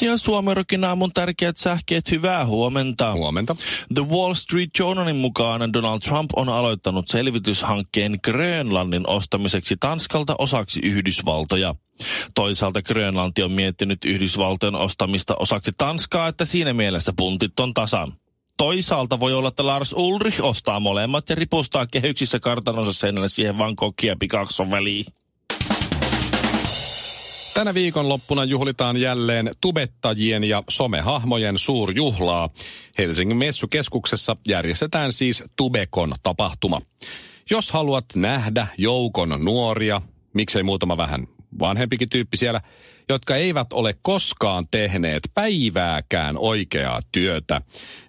Ja Suomerokin aamun tärkeät sähkeet, hyvää huomenta. Huomenta. The Wall Street Journalin mukaan Donald Trump on aloittanut selvityshankkeen Grönlannin ostamiseksi Tanskalta osaksi Yhdysvaltoja. Toisaalta Grönlanti on miettinyt Yhdysvaltojen ostamista osaksi Tanskaa, että siinä mielessä puntit on tasan. Toisaalta voi olla, että Lars Ulrich ostaa molemmat ja ripustaa kehyksissä kartanonsa seinälle siihen vaan kokkia pikakson väliin. Tänä viikonloppuna juhlitaan jälleen tubettajien ja somehahmojen suurjuhlaa. Helsingin messukeskuksessa järjestetään siis Tubekon tapahtuma. Jos haluat nähdä joukon nuoria, miksei muutama vähän vanhempikin tyyppi siellä, jotka eivät ole koskaan tehneet päivääkään oikeaa työtä,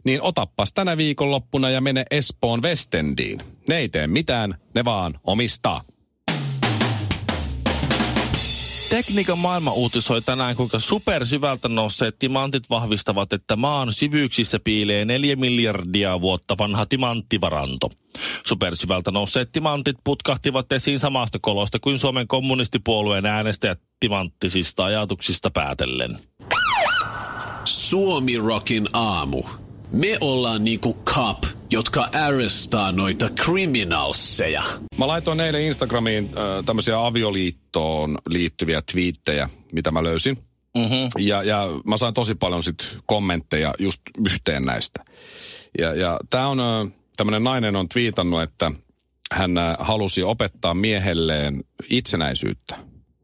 niin otappas tänä viikonloppuna ja mene Espoon Westendiin. Ne ei tee mitään, ne vaan omistaa. Tekniikan maailma uutisoi tänään, kuinka supersyvältä nousseet timantit vahvistavat, että maan syvyyksissä piilee neljä miljardia vuotta vanha timanttivaranto. Supersyvältä nousseet timantit putkahtivat esiin samasta kolosta kuin Suomen kommunistipuolueen äänestäjät timanttisista ajatuksista päätellen. Suomi Rockin aamu. Me ollaan niinku cop, jotka arrestaa noita criminalseja. Mä laitoin eilen Instagramiin äh, tämmöisiä avioliittoon liittyviä twiittejä, mitä mä löysin. Mm-hmm. Ja, ja mä sain tosi paljon sit kommentteja just yhteen näistä. Ja, ja tää on, äh, tämmönen nainen on twiitannut, että hän äh, halusi opettaa miehelleen itsenäisyyttä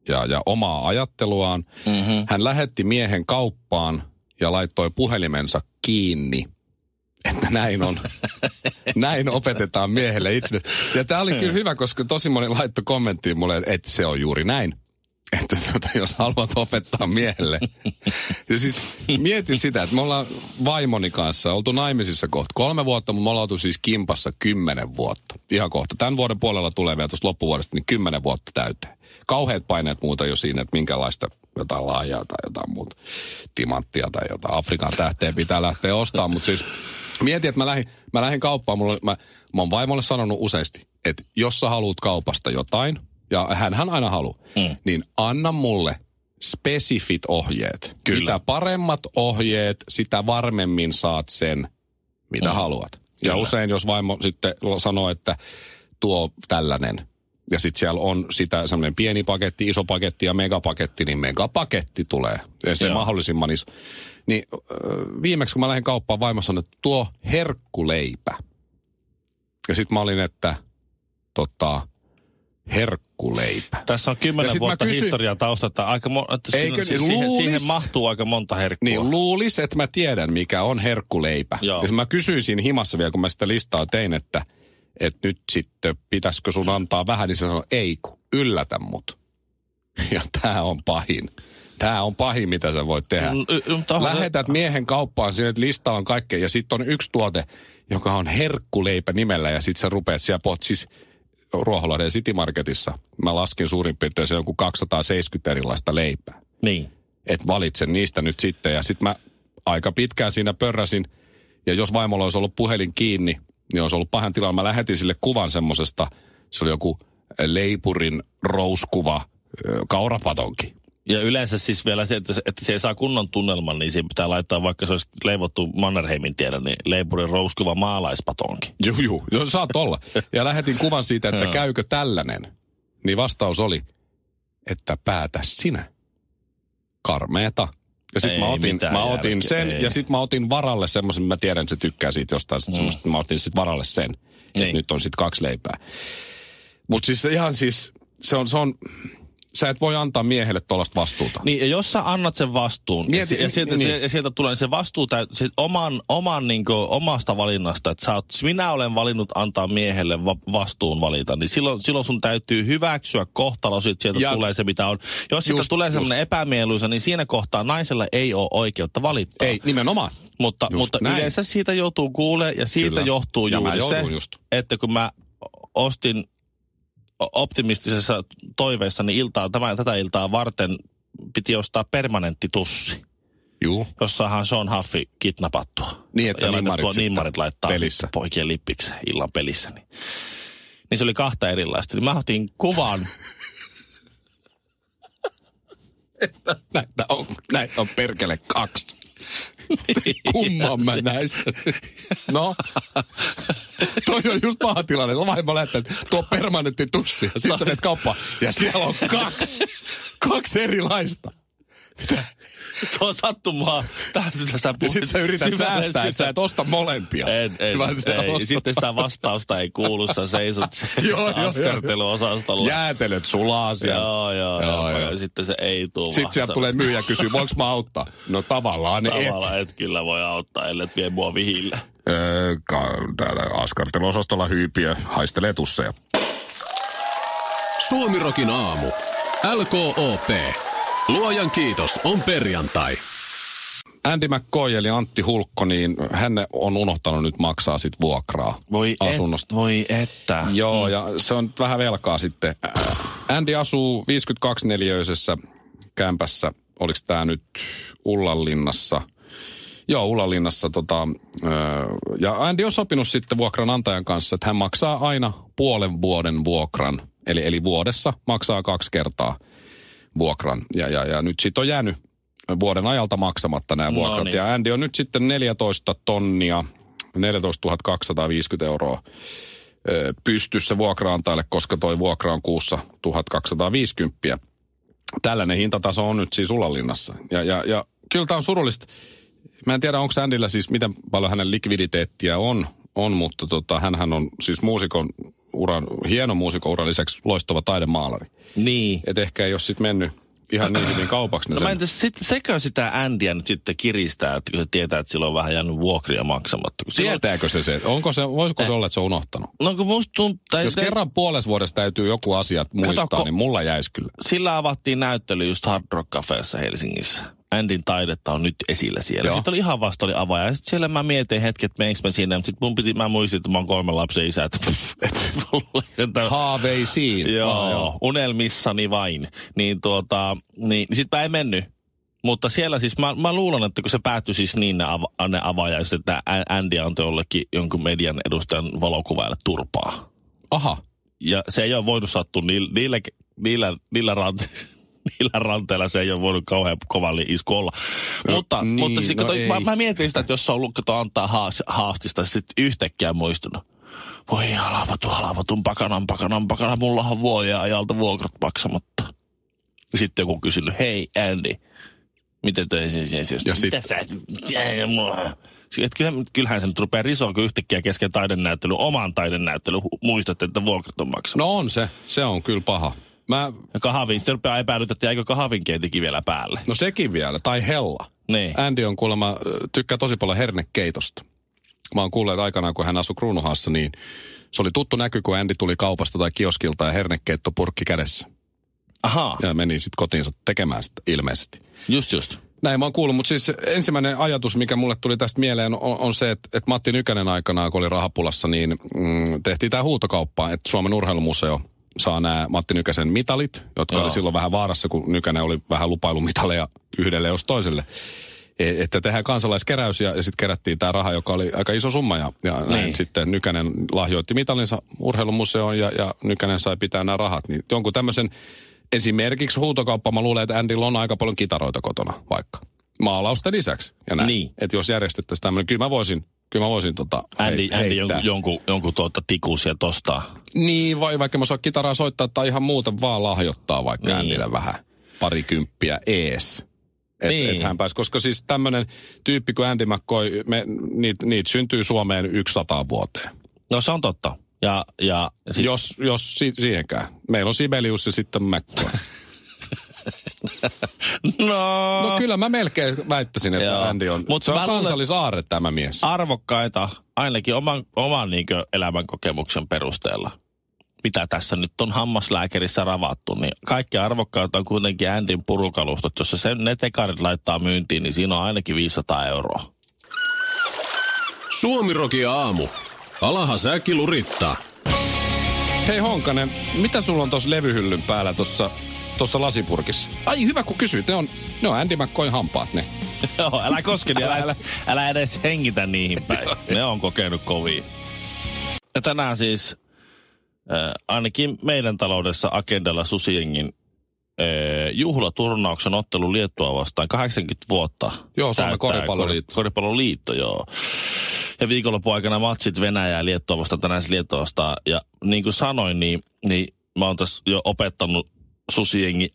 ja, ja omaa ajatteluaan. Mm-hmm. Hän lähetti miehen kauppaan ja laittoi puhelimensa kiinni että näin on. näin opetetaan miehelle itse. Ja tämä oli kyllä hyvä, koska tosi moni laittoi kommenttiin mulle, että se on juuri näin. Että tuota, jos haluat opettaa miehelle. Ja siis mietin sitä, että me ollaan vaimoni kanssa oltu naimisissa kohta kolme vuotta, mutta me ollaan oltu siis kimpassa kymmenen vuotta. Ihan kohta. Tämän vuoden puolella tulee vielä tuosta loppuvuodesta, niin kymmenen vuotta täyteen. Kauheat paineet muuta jo siinä, että minkälaista jotain laajaa tai jotain muuta timanttia tai jotain Afrikan tähteä pitää lähteä ostamaan. Mutta siis Mietin, että mä lähdin, mä lähdin kauppaan. Mulla, mä, mä oon vaimolle sanonut useasti, että jos sä haluat kaupasta jotain, ja hän aina haluaa, mm. niin anna mulle spesifit ohjeet. Kyllä. Mitä paremmat ohjeet, sitä varmemmin saat sen, mitä mm. haluat. Kyllä. Ja usein, jos vaimo sitten sanoo, että tuo tällainen, ja sitten siellä on sitä semmoinen pieni paketti, iso paketti ja megapaketti, niin megapaketti tulee. Ja se Joo. mahdollisimman iso. Niin viimeksi kun mä lähdin kauppaan, vaimo sanoi, että tuo herkkuleipä. Ja sitten mä olin, että tota, herkkuleipä. Tässä on kymmenen vuotta kysyin, historiaa taustalta. Aika mo- että eikö, siihen, luulis, siihen mahtuu aika monta herkkua. Niin, luulis, että mä tiedän, mikä on herkkuleipä. Joo. Ja mä kysyisin himassa vielä, kun mä sitä listaa tein, että, että nyt sitten pitäisikö sun antaa vähän, niin se sanoi, ei kun, yllätä mut. Ja tämä on pahin. Tämä on pahin, mitä sä voit tehdä. Lähetät miehen kauppaan, sinne lista on kaikkea, ja sitten on yksi tuote, joka on herkkuleipä nimellä, ja sitten sä rupeat siellä pot, siis Ruoholahden City Marketissa. Mä laskin suurin piirtein se joku 270 erilaista leipää. Niin. Et valitsen niistä nyt sitten, ja sitten mä aika pitkään siinä pörräsin, ja jos vaimolla olisi ollut puhelin kiinni, niin olisi ollut pahan tilanne. Mä lähetin sille kuvan semmosesta, se oli joku leipurin rouskuva kaurapatonki. Ja yleensä siis vielä se, että, että se ei saa kunnon tunnelman, niin siihen pitää laittaa, vaikka se olisi leivottu Mannerheimin tiedä, niin leipurin rouskuva maalaispatonki. Joo, joo, joo saat olla. Ja lähetin kuvan siitä, että käykö tällainen. Niin vastaus oli, että päätä sinä. Karmeeta. Ja sitten mä otin, mä otin sen, ei. ja sitten mä otin varalle semmoisen, mä tiedän, että se tykkää siitä jostain, mm. semmoista, mä otin sitten varalle sen. Niin. Nyt on sitten kaksi leipää. Mutta siis ihan siis, se on, se on, sä et voi antaa miehelle tuollaista vastuuta. Niin, ja jos sä annat sen vastuun, Mieti, ja, sieltä, niin. ja sieltä tulee se vastuu täyt, se oman, oman niin kuin, omasta valinnasta, että sä oot, minä olen valinnut antaa miehelle va, vastuun valita, niin silloin, silloin sun täytyy hyväksyä kohtalo, että sieltä ja, tulee se, mitä on. Jos siitä tulee semmoinen epämieluisa, niin siinä kohtaa naisella ei ole oikeutta valittaa. Ei, nimenomaan. Mutta, mutta yleensä siitä joutuu kuulemaan, ja siitä Kyllä. johtuu juuri se, just. että kun mä ostin optimistisessa toiveessa, niin iltaa, tämän, tätä iltaa varten piti ostaa permanentti tussi. Juu. Jossahan Sean Huffi kidnappattua. Niin, että ja nimmarit nimmarit laittaa pelissä. poikien lippiksi illan pelissä. Niin. niin se oli kahta erilaista. Niin mä otin kuvan. Näitä on, näitä on perkele kaksi. Kumman mä näistä? No, toi on just paha tilanne. Vaimo lähettää, että tuo permanentti tussi. Ja sit sä menet kauppaan. Ja siellä on kaksi. Kaksi erilaista. Tuo sattumaa. Tähän sitä sä Ja puhuit. sit sä yrität säästää, että sä et osta molempia. En, en, Vaan ei. ostat- Sitten sitä vastausta ei kuulu, sä seisot askarteluosastolla. Jäätelöt sulaa siellä. Joo, joo, Joo, joo, joo. Ja sitten se ei tule Sitten sieltä tulee myyjä kysyä, voinko mä auttaa? No tavallaan et. Tavallaan et kyllä voi auttaa, ellei vie mua vihille. Öö, ka- täällä askarteluosastolla hyypiö haistelee tusseja. Suomirokin aamu. LKOP. Luojan kiitos, on perjantai. Andy McCoy eli Antti Hulkko, niin hän on unohtanut nyt maksaa sit vuokraa Voi asunnosta. Et, voi että. Joo, mm. ja se on vähän velkaa sitten. Andy asuu 52-neliöisessä kämpässä. Oliko tämä nyt Ullanlinnassa? Joo, Ullanlinnassa. Tota, ja Andy on sopinut sitten vuokranantajan kanssa, että hän maksaa aina puolen vuoden vuokran. Eli, eli vuodessa maksaa kaksi kertaa vuokran. Ja, ja, ja nyt siitä on jäänyt vuoden ajalta maksamatta nämä No vuokrat. niin. Ja Andy on nyt sitten 14 tonnia, 14 250 euroa pystyssä vuokraantajalle, koska toi vuokra on kuussa 1250. Tällainen hintataso on nyt siis Ullanlinnassa. Ja, ja, ja kyllä tämä on surullista. Mä en tiedä, onko Andillä siis, miten paljon hänen likviditeettiä on, on mutta tota, hänhän on siis muusikon uran, hieno muusikon uran lisäksi loistava taidemaalari. Niin. Et ehkä ei ole sitten mennyt ihan niin hyvin kaupaksi. Ne No mä sen- entäs sit, sekö sitä Andyä nyt sitten kiristää, että kun se tietää, että sillä on vähän jäänyt vuokria maksamatta. Kun silloin, Tietääkö se se? Onko se, voisiko se olla, että se on unohtanut? no kun musta tuntuu, tai Jos te- kerran puolessa vuodessa täytyy joku asia muistaa, ko- niin mulla jäisi kyllä. sillä avattiin näyttely just Hard Rock Cafeessa Helsingissä. Andin taidetta on nyt esillä siellä. Joo. Sitten oli ihan vasta oli avaaja. Ja sitten siellä mä mietin hetki, että meneekö mä sinne. Sitten mun piti, mä muistin, että mä oon kolmen lapsen isä. Että, Haaveisiin. Joo, Ah, joo, unelmissani vain. Niin tuota, niin, sit mä en mennyt. Mutta siellä siis, mä, mä luulen, että kun se päättyi siis niin ne, ava, ne avaajaiset, että Andy antoi jollekin jonkun median edustajan valokuvaille turpaa. Aha. Ja se ei ole voinut sattua niillä, niillä, niillä, niillä, niillä ranteilla, se ei ole voinut kauhean kovalla isku olla. No, mutta niin, mutta siis, no no ei. mä, mä, mietin sitä, että jos se on ollut, kato, antaa haas, haastista, sitten yhtäkkiä muistunut. Voi halavatu, halavatun pakanan, pakanan, pakanan, mulla on vuoden ajalta vuokrat maksamatta. Sitten joku kysynyt, hei Andy, miten toi se, se, Ja mitä sit- sä, et- Et kyllä, kyllähän se nyt rupeaa risoa, kun yhtäkkiä kesken taidenäyttely, oman taidenäyttely, hu- muistat, että vuokrat on maksanut. No on se. Se on kyllä paha. Mä, Ja kahvin, sitten rupeaa epäilytä, että jäikö kahvinkeitikin vielä päälle. no sekin vielä. Tai hella. Niin. Andy on kuulemma, tykkää tosi paljon hernekeitosta. Mä oon kuullut, että aikanaan kun hän asui Kruunuhassa, niin se oli tuttu näky, kun Andy tuli kaupasta tai kioskilta ja hernekeitto purkki kädessä. Ahaa, Ja meni sitten kotiinsa tekemään sitä ilmeisesti. just just. Näin mä oon kuullut, mutta siis ensimmäinen ajatus, mikä mulle tuli tästä mieleen, on, on se, että, että Matti Nykänen aikanaan, kun oli rahapulassa, niin mm, tehtiin tämä huutokauppa, että Suomen urheilumuseo saa nämä Matti Nykäsen mitalit, jotka Joo. oli silloin vähän vaarassa, kun Nykänen oli vähän lupailumitaleja yhdelle jos toiselle. E- Että tehdään kansalaiskeräys ja, ja sitten kerättiin tämä raha, joka oli aika iso summa. Ja, ja näin Niin. sitten Nykänen lahjoitti mitalinsa urheilumuseoon ja, ja Nykänen sai pitää nämä rahat. Niin jonkun tämmöisen esimerkiksi huutokauppa, mä luulen, että Andyllä on aika paljon kitaroita kotona vaikka. Maalausten lisäksi ja näin. Niin. Että jos järjestettäisiin tämmöinen, kyllä mä voisin, kyllä mä voisin tota Andy, Andy jonkun, jonkun, jonkun tuota tikuusia tostaa. Niin, vai vaikka mä saa kitaraa soittaa tai ihan muuta vaan lahjoittaa vaikka Niin. niin. Andylle vähän parikymppiä ees. Et, Niin. et hän pääsi, koska siis tämmöinen tyyppi kuin Andy McCoy, me, niitä niit syntyy Suomeen 100 vuoteen. No se on totta. Ja, ja sit, Jos, jos si, siihenkään. Meillä on Sibelius ja sitten McCoy. no, No kyllä mä melkein väittäisin, että Joo. Andy on, Mut se on kansallisaarre tämä mies. arvokkaita, ainakin oman, oman niin elämän kokemuksen perusteella, mitä tässä nyt on hammaslääkärissä ravattu, niin kaikki arvokkaita on kuitenkin Andin purukalustot. Jos se sen ne tekarit laittaa myyntiin, niin siinä on ainakin 500 euroa. Suomiroki aamu. Alaha säkki lurittaa. Hei Honkanen, mitä sulla on tuossa levyhyllyn päällä tuossa tuossa lasipurkissa? Ai hyvä kun kysyit, ne on, ne on Andy McCoyn hampaat ne. Joo, älä koske, älä, älä, älä edes hengitä niihin päin. Ne on kokenut kovia. Ja tänään siis äh, ainakin meidän taloudessa agendalla Susiengin äh, juhlaturnauksen ottelu Liettua vastaan 80 vuotta. Joo, Suomen koripalloliitto. kor- Koripalloliitto, joo. Ja viikonlopun aikana matsit Venäjää ja Liettua vastaan tänään siis Liettua vastaan. Ja niin kuin sanoin, niin, niin mä oon tässä jo opettanut Susiengin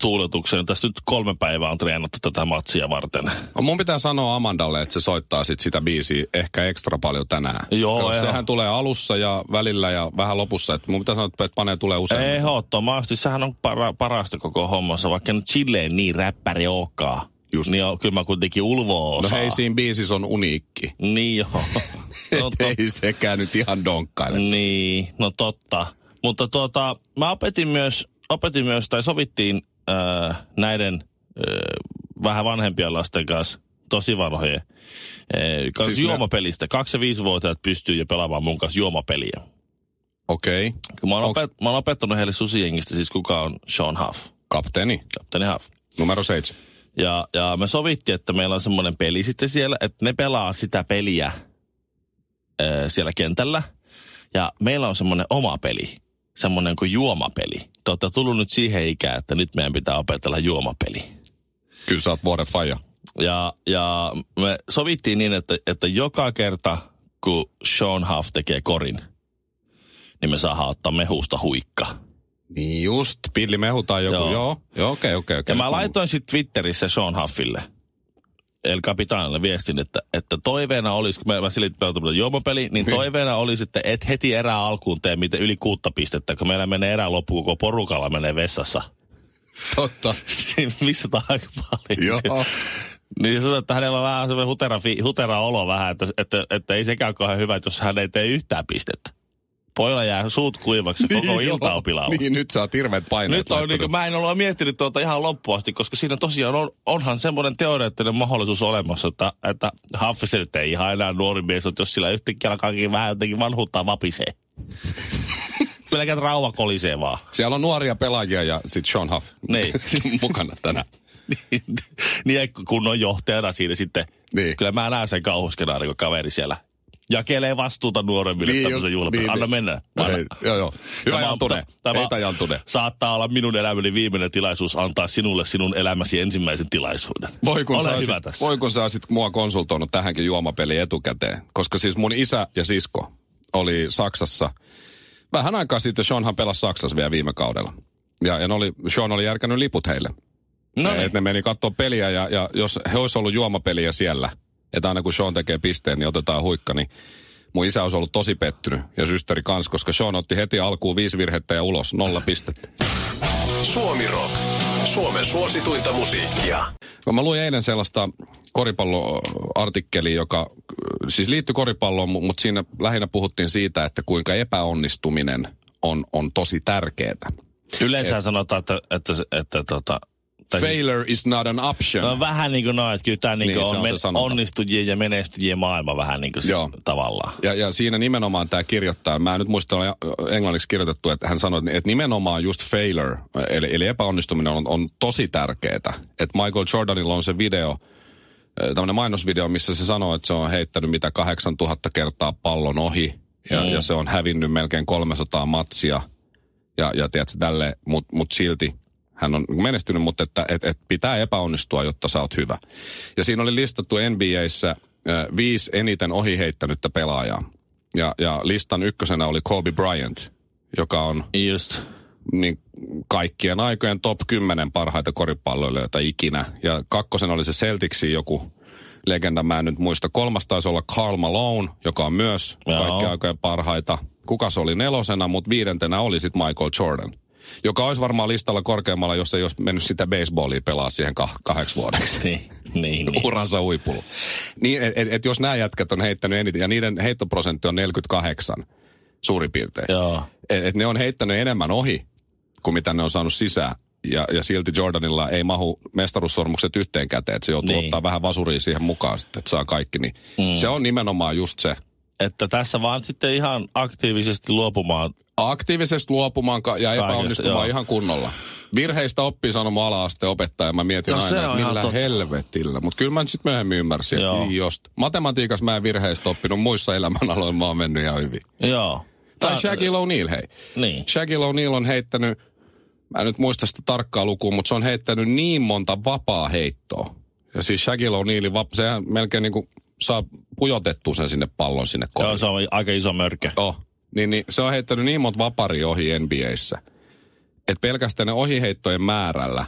tuuletuksen. Tässä nyt kolme päivää on treenattu tätä matsia varten. No, Mun pitää sanoa Amandalle, että se soittaa sit sitä biisiä ehkä ekstra paljon tänään. Joo, joo. Sehän tulee alussa ja välillä ja vähän lopussa. Et mun pitää sanoa, että panee tulee usein. Ehdottomasti, sehän on para, parasta koko hommassa, vaikka nyt silleen niin räppäri olekaan. Just. Niin on, kyllä mä kuitenkin ulvoa No osaa. hei, siinä biisissä on uniikki. Niin joo. no, Et ei sekään nyt ihan donkkaile. niin, no totta. Mutta tuota, mä opetin myös, opetin myös tai sovittiin äh, näiden äh, vähän vanhempien lasten kanssa, tosi vanhojen, äh, kanssa Siis ne- juomapelistä. Kaksi- ja viisivuotiaat pystyy jo pelaamaan mun kanssa juomapeliä. Okei. Okay. Mä oon, Onks- opet, mä oon opettanut heille susijengistä siis kuka on Sean Huff, Kapteeni, kapteeni Huff. numero seitsemän. Ja, ja me sovittiin, että meillä on semmoinen peli sitten siellä, että ne pelaa sitä peliä ää, siellä kentällä. Ja meillä on semmoinen oma peli, semmoinen kuin juomapeli. Te olette tullut nyt siihen ikään, että nyt meidän pitää opetella juomapeli. Kyllä sä oot vuoden faija. Ja, ja me sovittiin niin, että, että joka kerta, kun Sean Huff tekee korin, niin me saadaan ottaa mehusta huikka. Niin just, pillimehu tai joku. Joo. Joo, joo, okei, okei, okei. Ja mä laitoin sitten Twitterissä Sean Huffille, El Capitanille viestin, että, että toiveena olisi, kun mä, mä pelata juomapeli, niin toiveena olisi, että et heti erää alkuun tee miten yli kuutta pistettä, kun meillä menee erää loppuun, koko porukalla menee vessassa. Totta. Niin Missä tämä aika paljon. Joo. Niin sanoi, että hänellä on vähän semmoinen hutera, hutera olo vähän, että, että, että, ei sekään kauhean hyvä, jos hän ei tee yhtään pistettä. Pojalla jää suut kuivaksi koko Niin, ilta on pilalla. Niin, nyt oot hirveät paineet Nyt on, niin kuin, mä en ole miettinyt tuota ihan loppuun asti, koska siinä tosiaan on, onhan semmoinen teoreettinen mahdollisuus olemassa, että, että Haffis nyt ei ihan enää nuori mies, mutta jos sillä yhtäkkiä alkaakin vähän jotenkin vanhuuttaa vapisee. Pelkät rauha kolisee vaan. Siellä on nuoria pelaajia ja sit Sean Huff Niin. mukana tänään. niin kun on johtajana siinä sitten, Niin. kyllä mä näen sen kauhuskenaarin, kun kaveri siellä jakelee vastuuta nuoremmille niin, tämmöisen juhlapelin. niin, Anna niin. mennä. Anna. hei, joo, joo. Hyvä Tämä on- Jantune. tämä- Heitä Jantune. Saattaa olla minun elämäni viimeinen tilaisuus antaa sinulle sinun elämäsi ensimmäisen tilaisuuden. Voi kun, Ole sä hyvä olisit, tässä. voi kun sä olisit mua konsultoinut tähänkin juomapeliin etukäteen. Koska siis mun isä ja sisko oli Saksassa. Vähän aikaa sitten Seanhan pelasi Saksassa vielä viime kaudella. Ja, ja ne oli, Sean oli järkännyt liput heille. No Et ne meni katsoa peliä ja, ja jos he olisi ollut juomapeliä siellä, että aina kun Sean tekee pisteen, niin otetaan huikka, niin mun isä olisi ollut tosi pettynyt ja systeri kans, koska Sean otti heti alkuun viisi virhettä ja ulos, nolla pistettä. Suomi Rock. Suomen suosituinta musiikkia. No, mä luin eilen sellaista koripalloartikkelia, joka siis liittyy koripalloon, mu- mutta siinä lähinnä puhuttiin siitä, että kuinka epäonnistuminen on, on tosi tärkeää. Yleensä sanotaan, että, että, että, että tota, tai Failure is not an option. No vähän niin kuin noin, että kyllä tämä niin Niin, on, on sanonta. onnistujien ja menestyjien maailma vähän niin kuin se, Joo. tavallaan. Ja, ja siinä nimenomaan tämä kirjoittaa, mä en nyt muista olla englanniksi kirjoitettu, että hän sanoi, että nimenomaan just failure, eli, eli epäonnistuminen on, on tosi tärkeää. Että Michael Jordanilla on se video, tämmöinen mainosvideo, missä se sanoo, että se on heittänyt mitä 8000 kertaa pallon ohi ja, Mm. ja se on hävinnyt melkein 300 matsia ja, ja tiedätkö, tälle, mutta mut silti hän on menestynyt, mutta että et, et pitää epäonnistua, jotta sä oot hyvä. Ja siinä oli listattu NBAissä äh, viisi eniten ohi heittänyttä pelaajaa. Ja, ja listan ykkösenä oli Kobe Bryant, joka on Just. niin kaikkien aikojen top 10 parhaita koripalloilijoita ikinä. Ja kakkosen oli se Celticsin joku legenda, mä en nyt muista. Kolmas taisi olla Karl Malone, joka on myös kaikkien aikojen parhaita. Kuka se oli nelosena, mutta viidentenä oli sitten Michael Jordan. Joka olisi varmaan listalla korkeammalla, jos ei olisi mennyt sitä baseballia pelaa siihen kah- kahdeksi vuodeksi Niin, niin, niin. uransa huipulla. Niin, et, et, et jos nämä jätkät on heittänyt eniten, ja niiden heittoprosentti on 48 suurin piirtein. Joo. Et, et ne on heittänyt enemmän ohi kuin mitä ne on saanut sisään. Ja, ja silti Jordanilla ei mahu mestaruussormukset yhteen käteen, että se joutuu Niin. ottaa vähän vasuria siihen mukaan että saa kaikki. Niin mm. Se on nimenomaan just se, että tässä vaan sitten ihan aktiivisesti luopumaan. Aktiivisesti luopumaan ka- ja epäonnistumaan joo. ihan kunnolla. Virheistä oppii sanomaan ala-asteen opettaja. Mä mietin No, aina, millä totta. helvetillä. Mutta kyllä mä nyt sitten myöhemmin ymmärsin, Joo. että just. Matematiikassa mä en virheistä oppinut, muissa elämänaloilla mä oon mennyt ihan hyvin. Joo. Tai Tää- Shaquille O'Neal, hei. Niin. Shaquille O'Neal on heittänyt, mä en nyt muista sitä tarkkaa lukua, mutta se on heittänyt niin monta vapaa heittoa. Ja siis Shaquille O'Nealin, vap- sehän melkein niin kuin saa pujotettua sen sinne pallon sinne Joo, kohdille. se on aika iso mörkö. Oh. Niin, niin, se on heittänyt niin monta vaparia ohi NBAissä, että pelkästään ne ohiheittojen määrällä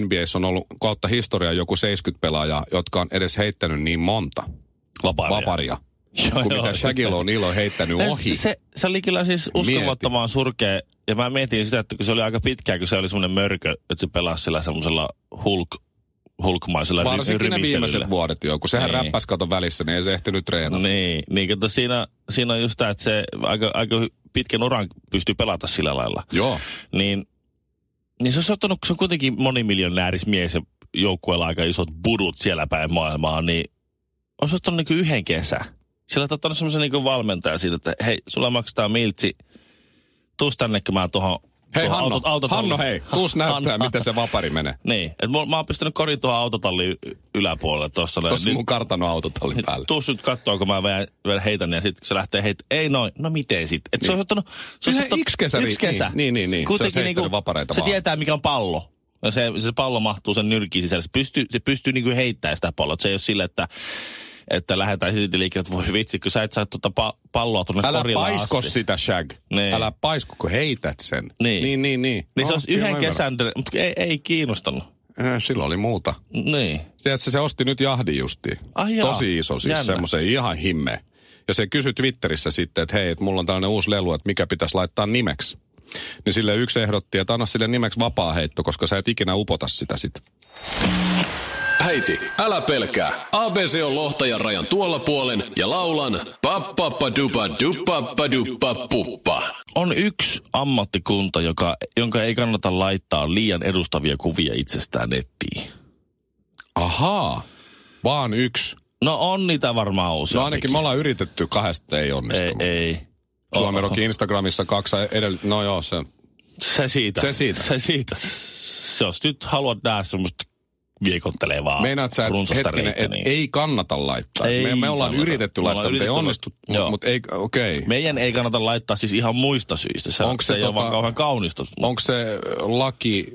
NBAissä on ollut kautta historiaa joku 70 pelaajaa, jotka on edes heittänyt niin monta Vaparia. vaparia, Joo, kuin joo. mitä on heittänyt Se- ohi. Se, se oli kyllä siis uskomattoman surkea. Ja mä mietin sitä, että kun se oli aika pitkään, kun se oli semmoinen mörkö, että se pelasi sillä semmoisella hulk, hulkmaisella Varsinkin ne viimeiset vuodet jo, kun sehän Niin. räppäs kato välissä, niin ei se ehtinyt treenata. Niin, niin kato, siinä, siinä on just tämä, että se aika, aika pitkän uran pystyy pelata sillä lailla. Joo. Niin, niin se on ottanut, kun se on kuitenkin monimiljonäärismies ja joukkueella aika isot budut siellä päin maailmaa, niin on se ottanut niin yhden kesän. Sillä on ottanut semmoisen niin valmentajan siitä, että hei, sulla maksetaan miltsi, tuus tänne, kun mä tuohon Hei Hanno, autot- Hanno hei, tuus näyttää, miten se vapari menee. Niin, että mä, mä oon pistänyt korin tuohon autotallin yläpuolelle tuossa. Tuossa Nyt- mun kartanon autotallin päällä. Tuus nyt kattoo, kun mä vielä, vielä heitän ja sitten se lähtee heit, ei noin, no miten sitten? Et se on ottanut, se on ottanut yksi kesä yksi kesä. niin, niin, niin, niin. Kuitenkin Se heittänyt vapareita se vaan. tietää, mikä on pallo. Ja se, se pallo mahtuu sen nyrkin sisälle. Se pystyy, se pystyy niinku heittämään sitä palloa. Et Se ei ole sille, että, että lähdetään silti liikkeelle, että voi vitsi, kun sä et saa tuota pa- palloa tuonne Älä paisko asti. sitä, Shag. Niin. Älä paisko, kun heität sen. Niin. Niin, niin, niin. Niin se No, olisi kyllä yhden kesän, mutta ei, ei kiinnostanut. Eh, Silloin oli muuta. Niin. Tiedätkö, se osti nyt jahdin justiin. Ai jaa. Tosi iso siis, Jännä. semmoisen ihan himme. Ja se kysyi Twitterissä sitten, että hei, että mulla on tällainen uusi lelu, että mikä pitäisi laittaa nimeksi. Niin sille yksi ehdotti, että anna sille nimeksi vapaa-heitto, koska sä et ikinä upota sitä sitten. Äiti, älä pelkää. ABC on lohtajan rajan tuolla puolen ja laulan pappappadupa dupappaduppa puppa. On yksi ammattikunta, joka, jonka ei kannata laittaa liian edustavia kuvia itsestään nettiin. Ahaa, vaan yksi. No on niitä varmaan No useampikin. ainakin me ollaan yritetty kahdesta, ei Ei, onnistunut. ei. Suomi Oh, Rockin Instagramissa kaksi edellä... No joo, se... Se siitä. Se siitä. Se siitä. Se, jos nyt haluat nähdä semmoista viekottelevaa Meinaat sä, runsasta hetkinen, reikää, että niin ei kannata laittaa. Ei me, me ollaan kannata. yritetty Me laittaa, mutta ei onnistu. Joo. Mutta ei, okei. Okay. meidän ei kannata laittaa siis ihan muista syistä. Se, Onko se, se ei ole tota- vaan kauhean kaunista. Onko se laki,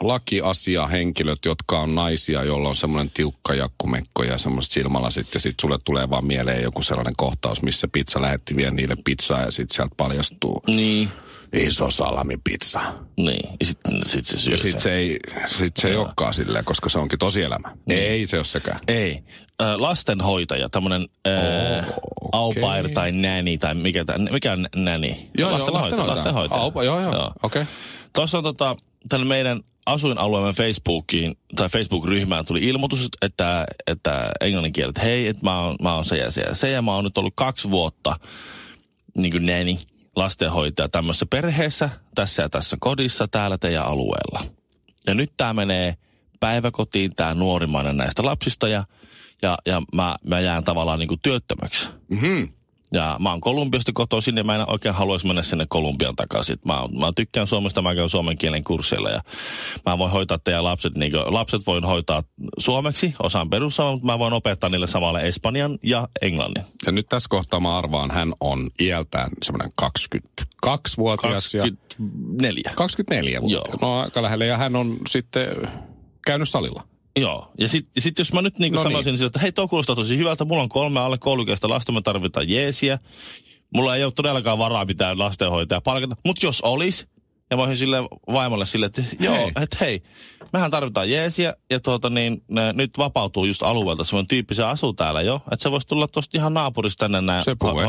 lakiasiahenkilöt, jotka on naisia, joilla on semmoinen tiukka jakkumekko ja semmoiset silmälasit, ja sitten sulle tulee vaan mieleen joku sellainen kohtaus, missä pizza lähetti vielä niille pizzaa, ja sitten sieltä paljastuu Niin. Iso salamipizza. Niin. Ja sitten sit se syö Ja sitten se ei, sit se ei olekaan silleen, koska se onkin tosielämä. Niin. Ei se ole sekään. Ei. Äh, lastenhoitaja, tämmöinen äh, okei. au pair tai näni tai mikä, tää- mikä on näni? Joo, joo, lastenhoitaja. lastenhoitaja. Aupa, joo, joo. Okei. Tuossa on tota, tälle meidän asuinalueemme Facebookiin, tai Facebook-ryhmään tuli ilmoitus, että, että englannin kielellä, että hei, että mä oon, mä oon se ja se ja se, ja mä oon nyt ollut kaksi vuotta niin kuin näni, lastenhoitaja tämmöisessä perheessä, tässä ja tässä kodissa, täällä teidän alueella. Ja nyt tämä menee päiväkotiin, tämä nuorimmainen näistä lapsista, ja, ja, ja mä, mä jään tavallaan niin kuin työttömäksi. Mm-hmm. Ja mä oon Kolumbiasta kotoisin ja mä en oikein haluaisi mennä sinne Kolumbian takaisin. Mä, mä tykkään Suomesta, mä käyn suomen kielen kursseilla ja mä voin hoitaa teidän lapset, niin kuin, lapset voin hoitaa suomeksi, osaan perussana, mutta mä voin opettaa niille samalle espanjan ja englannin. Ja nyt tässä kohtaa mä arvaan, hän on iältään semmoinen 22-vuotias. Ja 24. 24 vuotta. Joo. No aika lähellä. Ja hän on sitten käynyt salilla. Joo, ja sitten sit jos mä nyt niin No niin. sanoisin, niin. että hei, tuo kuulostaa tosi hyvältä, mulla on kolme alle koulukäistä lasta, me tarvitaan jeesiä. Mulla ei ole todellakaan varaa mitään lastenhoitajaa palkata, mutta jos olisi, ja mä olisin sille vaimolle sille, että joo, Hei. että hei, mehän tarvitaan jeesiä, ja tuota niin, ne, nyt vapautuu just alueelta semmoinen tyyppi, se asuu täällä jo, että se voisi tulla tuosta ihan naapurista tänne näin. Se puhuu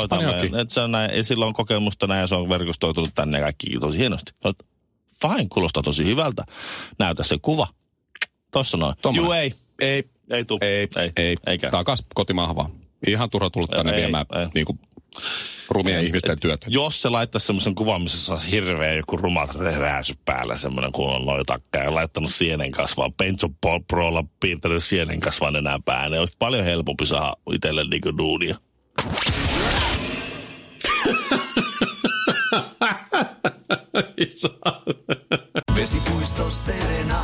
Että se on näin, ja sillä on kokemusta näin, ja se on verkostoitunut tänne ja kaikki tosi hienosti. Oon, Fine, kuulostaa tosi hyvältä. Näytä se kuva. Tossa noin. Tommonen. Juu, ei. Ei. Ei tuu. Ei, ei, ei. Eikä. Takas kotimaahan vaan. Ihan turha tulla tänne Ei, viemään ei. niin kuin, rumien ihmisten työtä. Jos se laittaisi semmoisen kuvan, missä se olisi hirveä joku rumat rääsy päällä, semmoinen kun on noin takka ja laittanut sienen kasvaa, Penso Prolla piirtänyt sienen kasvaa enää päälle, olisi paljon helpompi saada itselle niinku duunia. Vesipuisto Serena,